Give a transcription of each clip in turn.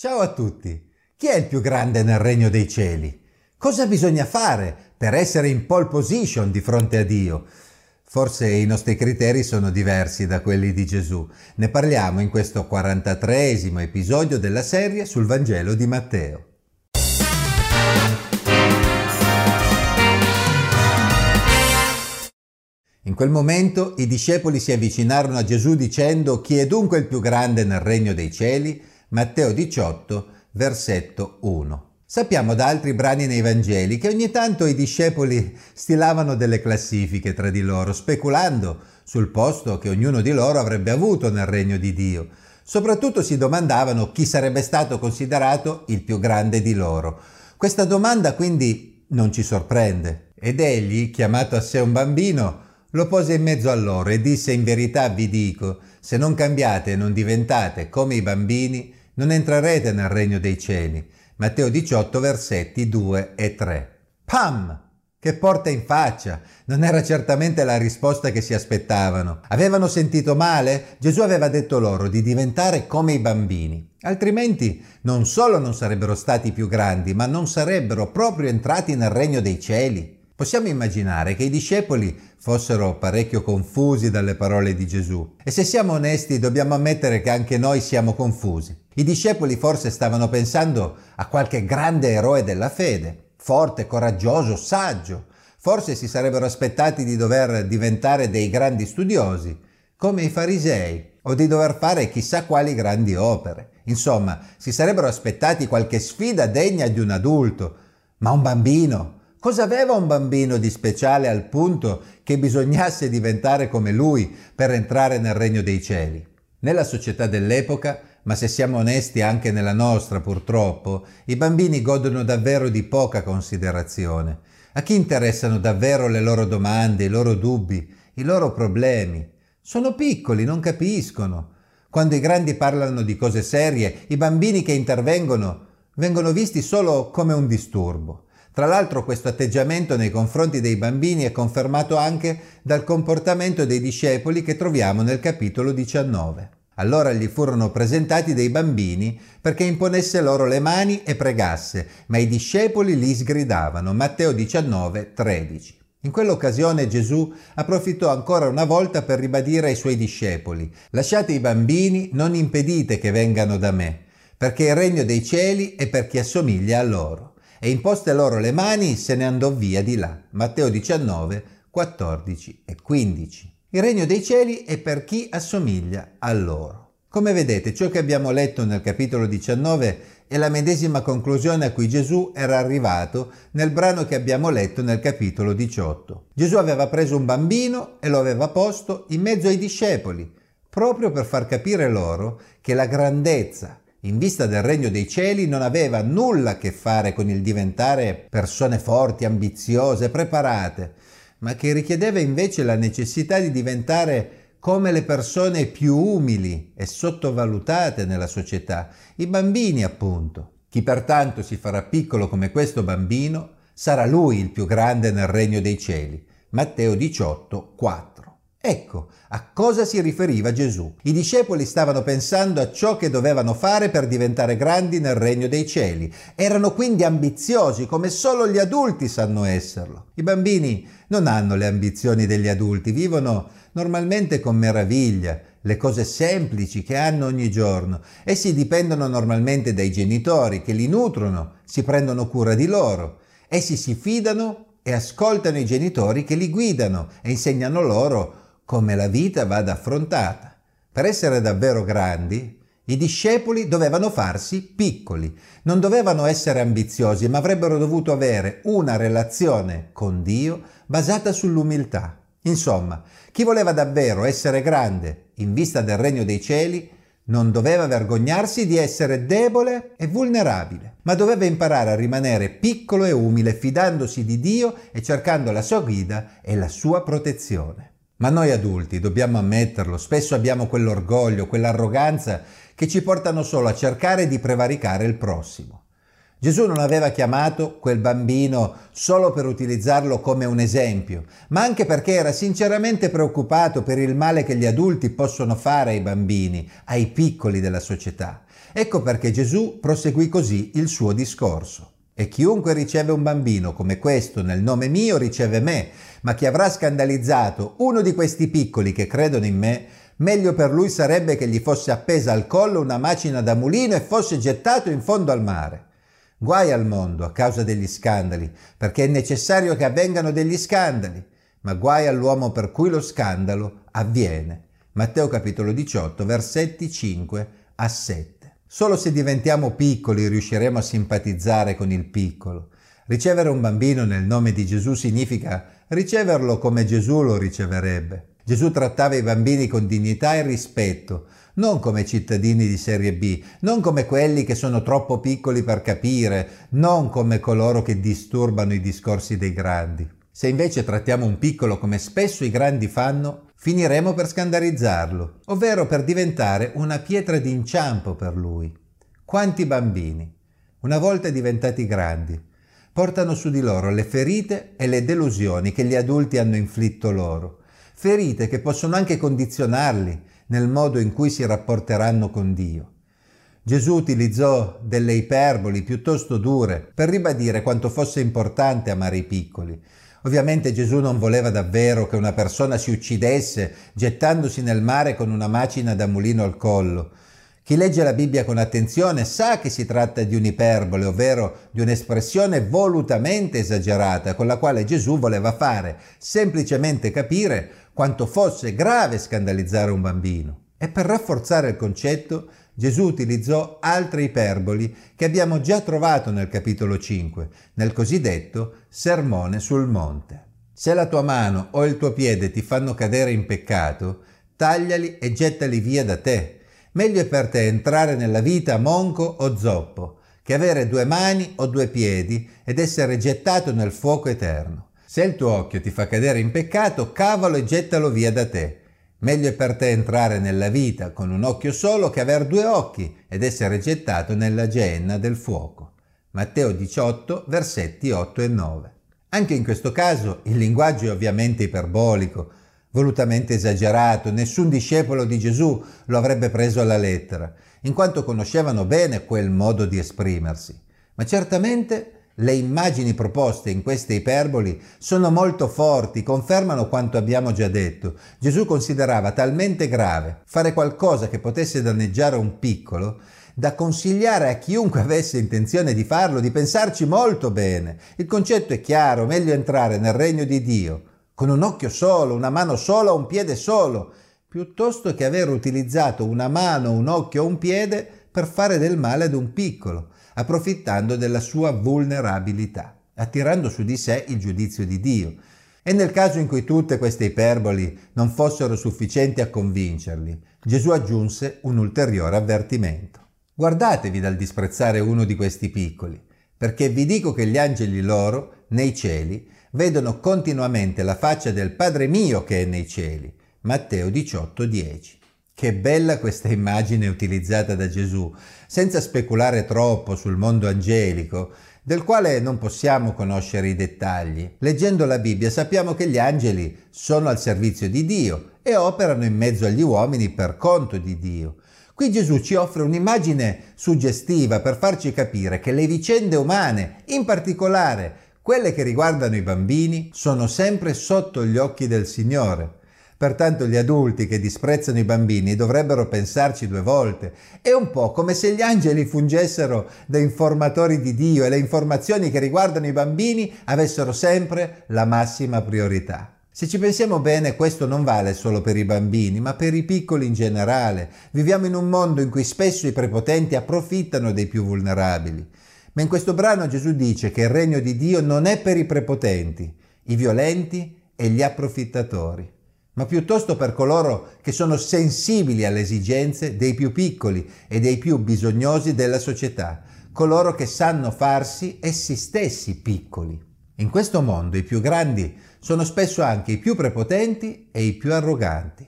Ciao a tutti! Chi è il più grande nel regno dei cieli? Cosa bisogna fare per essere in pole position di fronte a Dio? Forse i nostri criteri sono diversi da quelli di Gesù. Ne parliamo in questo 43 episodio della serie sul Vangelo di Matteo. In quel momento i discepoli si avvicinarono a Gesù dicendo chi è dunque il più grande nel regno dei cieli? Matteo 18, versetto 1. Sappiamo da altri brani nei Vangeli che ogni tanto i discepoli stilavano delle classifiche tra di loro, speculando sul posto che ognuno di loro avrebbe avuto nel regno di Dio. Soprattutto si domandavano chi sarebbe stato considerato il più grande di loro. Questa domanda quindi non ci sorprende. Ed egli, chiamato a sé un bambino, lo pose in mezzo a loro e disse in verità vi dico, se non cambiate e non diventate come i bambini, non entrerete nel regno dei cieli. Matteo 18 versetti 2 e 3. Pam! Che porta in faccia! Non era certamente la risposta che si aspettavano. Avevano sentito male? Gesù aveva detto loro di diventare come i bambini. Altrimenti non solo non sarebbero stati più grandi, ma non sarebbero proprio entrati nel regno dei cieli. Possiamo immaginare che i discepoli fossero parecchio confusi dalle parole di Gesù e se siamo onesti dobbiamo ammettere che anche noi siamo confusi. I discepoli forse stavano pensando a qualche grande eroe della fede, forte, coraggioso, saggio. Forse si sarebbero aspettati di dover diventare dei grandi studiosi, come i farisei, o di dover fare chissà quali grandi opere. Insomma, si sarebbero aspettati qualche sfida degna di un adulto, ma un bambino Cosa aveva un bambino di speciale al punto che bisognasse diventare come lui per entrare nel regno dei cieli? Nella società dell'epoca, ma se siamo onesti anche nella nostra purtroppo, i bambini godono davvero di poca considerazione. A chi interessano davvero le loro domande, i loro dubbi, i loro problemi? Sono piccoli, non capiscono. Quando i grandi parlano di cose serie, i bambini che intervengono vengono visti solo come un disturbo. Tra l'altro questo atteggiamento nei confronti dei bambini è confermato anche dal comportamento dei discepoli che troviamo nel capitolo 19. Allora gli furono presentati dei bambini perché imponesse loro le mani e pregasse, ma i discepoli li sgridavano. Matteo 19, 13. In quell'occasione Gesù approfittò ancora una volta per ribadire ai suoi discepoli, lasciate i bambini, non impedite che vengano da me, perché il regno dei cieli è per chi assomiglia a loro e imposte loro le mani se ne andò via di là. Matteo 19, 14 e 15. Il regno dei cieli è per chi assomiglia a loro. Come vedete, ciò che abbiamo letto nel capitolo 19 è la medesima conclusione a cui Gesù era arrivato nel brano che abbiamo letto nel capitolo 18. Gesù aveva preso un bambino e lo aveva posto in mezzo ai discepoli, proprio per far capire loro che la grandezza in vista del regno dei cieli non aveva nulla a che fare con il diventare persone forti, ambiziose, preparate, ma che richiedeva invece la necessità di diventare come le persone più umili e sottovalutate nella società, i bambini appunto. Chi pertanto si farà piccolo come questo bambino sarà lui il più grande nel regno dei cieli. Matteo 18, 4. Ecco a cosa si riferiva Gesù. I discepoli stavano pensando a ciò che dovevano fare per diventare grandi nel regno dei cieli. Erano quindi ambiziosi come solo gli adulti sanno esserlo. I bambini non hanno le ambizioni degli adulti, vivono normalmente con meraviglia le cose semplici che hanno ogni giorno. Essi dipendono normalmente dai genitori che li nutrono, si prendono cura di loro. Essi si fidano e ascoltano i genitori che li guidano e insegnano loro come la vita vada affrontata. Per essere davvero grandi, i discepoli dovevano farsi piccoli, non dovevano essere ambiziosi, ma avrebbero dovuto avere una relazione con Dio basata sull'umiltà. Insomma, chi voleva davvero essere grande in vista del regno dei cieli non doveva vergognarsi di essere debole e vulnerabile, ma doveva imparare a rimanere piccolo e umile, fidandosi di Dio e cercando la sua guida e la sua protezione. Ma noi adulti, dobbiamo ammetterlo, spesso abbiamo quell'orgoglio, quell'arroganza che ci portano solo a cercare di prevaricare il prossimo. Gesù non aveva chiamato quel bambino solo per utilizzarlo come un esempio, ma anche perché era sinceramente preoccupato per il male che gli adulti possono fare ai bambini, ai piccoli della società. Ecco perché Gesù proseguì così il suo discorso. E chiunque riceve un bambino come questo nel nome mio riceve me, ma chi avrà scandalizzato uno di questi piccoli che credono in me, meglio per lui sarebbe che gli fosse appesa al collo una macina da mulino e fosse gettato in fondo al mare. Guai al mondo a causa degli scandali, perché è necessario che avvengano degli scandali, ma guai all'uomo per cui lo scandalo avviene. Matteo capitolo 18, versetti 5 a 7. Solo se diventiamo piccoli riusciremo a simpatizzare con il piccolo. Ricevere un bambino nel nome di Gesù significa riceverlo come Gesù lo riceverebbe. Gesù trattava i bambini con dignità e rispetto, non come cittadini di serie B, non come quelli che sono troppo piccoli per capire, non come coloro che disturbano i discorsi dei grandi. Se invece trattiamo un piccolo come spesso i grandi fanno, finiremo per scandalizzarlo, ovvero per diventare una pietra d'inciampo per lui. Quanti bambini, una volta diventati grandi, portano su di loro le ferite e le delusioni che gli adulti hanno inflitto loro ferite che possono anche condizionarli nel modo in cui si rapporteranno con Dio. Gesù utilizzò delle iperboli piuttosto dure per ribadire quanto fosse importante amare i piccoli. Ovviamente Gesù non voleva davvero che una persona si uccidesse gettandosi nel mare con una macina da mulino al collo, chi legge la Bibbia con attenzione sa che si tratta di un'iperbole, ovvero di un'espressione volutamente esagerata con la quale Gesù voleva fare semplicemente capire quanto fosse grave scandalizzare un bambino. E per rafforzare il concetto Gesù utilizzò altre iperboli che abbiamo già trovato nel capitolo 5, nel cosiddetto Sermone sul monte. Se la tua mano o il tuo piede ti fanno cadere in peccato, tagliali e gettali via da te Meglio è per te entrare nella vita monco o zoppo, che avere due mani o due piedi ed essere gettato nel fuoco eterno. Se il tuo occhio ti fa cadere in peccato, cavalo e gettalo via da te. Meglio è per te entrare nella vita con un occhio solo che aver due occhi ed essere gettato nella genna del fuoco. Matteo 18, versetti 8 e 9. Anche in questo caso il linguaggio è ovviamente iperbolico, volutamente esagerato, nessun discepolo di Gesù lo avrebbe preso alla lettera, in quanto conoscevano bene quel modo di esprimersi. Ma certamente le immagini proposte in queste iperboli sono molto forti, confermano quanto abbiamo già detto. Gesù considerava talmente grave fare qualcosa che potesse danneggiare un piccolo da consigliare a chiunque avesse intenzione di farlo di pensarci molto bene. Il concetto è chiaro, meglio entrare nel regno di Dio con un occhio solo, una mano sola, un piede solo, piuttosto che aver utilizzato una mano, un occhio o un piede per fare del male ad un piccolo, approfittando della sua vulnerabilità, attirando su di sé il giudizio di Dio. E nel caso in cui tutte queste iperboli non fossero sufficienti a convincerli, Gesù aggiunse un ulteriore avvertimento. Guardatevi dal disprezzare uno di questi piccoli, perché vi dico che gli angeli loro, nei cieli, vedono continuamente la faccia del Padre mio che è nei cieli. Matteo 18, 10. Che bella questa immagine utilizzata da Gesù, senza speculare troppo sul mondo angelico, del quale non possiamo conoscere i dettagli. Leggendo la Bibbia sappiamo che gli angeli sono al servizio di Dio e operano in mezzo agli uomini per conto di Dio. Qui Gesù ci offre un'immagine suggestiva per farci capire che le vicende umane, in particolare quelle che riguardano i bambini sono sempre sotto gli occhi del Signore. Pertanto gli adulti che disprezzano i bambini dovrebbero pensarci due volte. È un po' come se gli angeli fungessero da informatori di Dio e le informazioni che riguardano i bambini avessero sempre la massima priorità. Se ci pensiamo bene, questo non vale solo per i bambini, ma per i piccoli in generale. Viviamo in un mondo in cui spesso i prepotenti approfittano dei più vulnerabili. Ma in questo brano Gesù dice che il regno di Dio non è per i prepotenti, i violenti e gli approfittatori, ma piuttosto per coloro che sono sensibili alle esigenze dei più piccoli e dei più bisognosi della società, coloro che sanno farsi essi stessi piccoli. In questo mondo i più grandi sono spesso anche i più prepotenti e i più arroganti.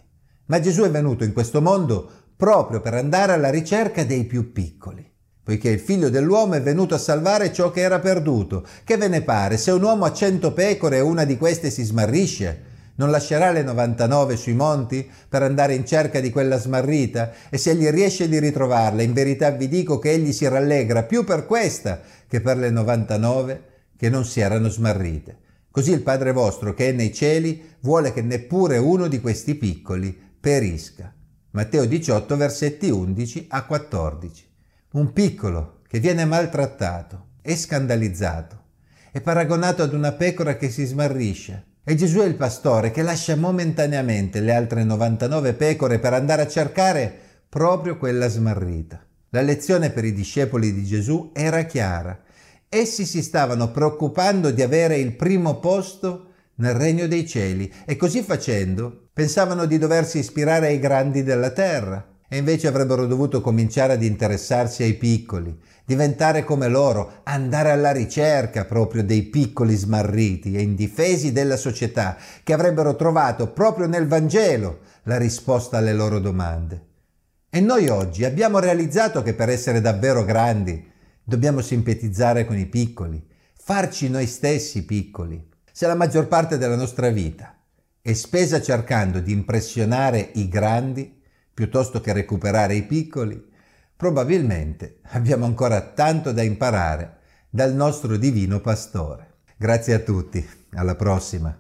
Ma Gesù è venuto in questo mondo proprio per andare alla ricerca dei più piccoli poiché il figlio dell'uomo è venuto a salvare ciò che era perduto. Che ve ne pare? Se un uomo ha cento pecore e una di queste si smarrisce, Non lascerà le 99 sui monti per andare in cerca di quella smarrita? E se egli riesce di ritrovarla, in verità vi dico che egli si rallegra più per questa che per le 99 che non si erano smarrite. Così il Padre vostro che è nei cieli vuole che neppure uno di questi piccoli perisca. Matteo 18 versetti 11 a 14. Un piccolo che viene maltrattato e scandalizzato è paragonato ad una pecora che si smarrisce. E Gesù è il pastore che lascia momentaneamente le altre 99 pecore per andare a cercare proprio quella smarrita. La lezione per i discepoli di Gesù era chiara. Essi si stavano preoccupando di avere il primo posto nel regno dei cieli e così facendo pensavano di doversi ispirare ai grandi della terra e invece avrebbero dovuto cominciare ad interessarsi ai piccoli, diventare come loro, andare alla ricerca proprio dei piccoli smarriti e indifesi della società che avrebbero trovato proprio nel Vangelo la risposta alle loro domande. E noi oggi abbiamo realizzato che per essere davvero grandi dobbiamo simpatizzare con i piccoli, farci noi stessi piccoli. Se la maggior parte della nostra vita è spesa cercando di impressionare i grandi, piuttosto che recuperare i piccoli, probabilmente abbiamo ancora tanto da imparare dal nostro divino pastore. Grazie a tutti, alla prossima.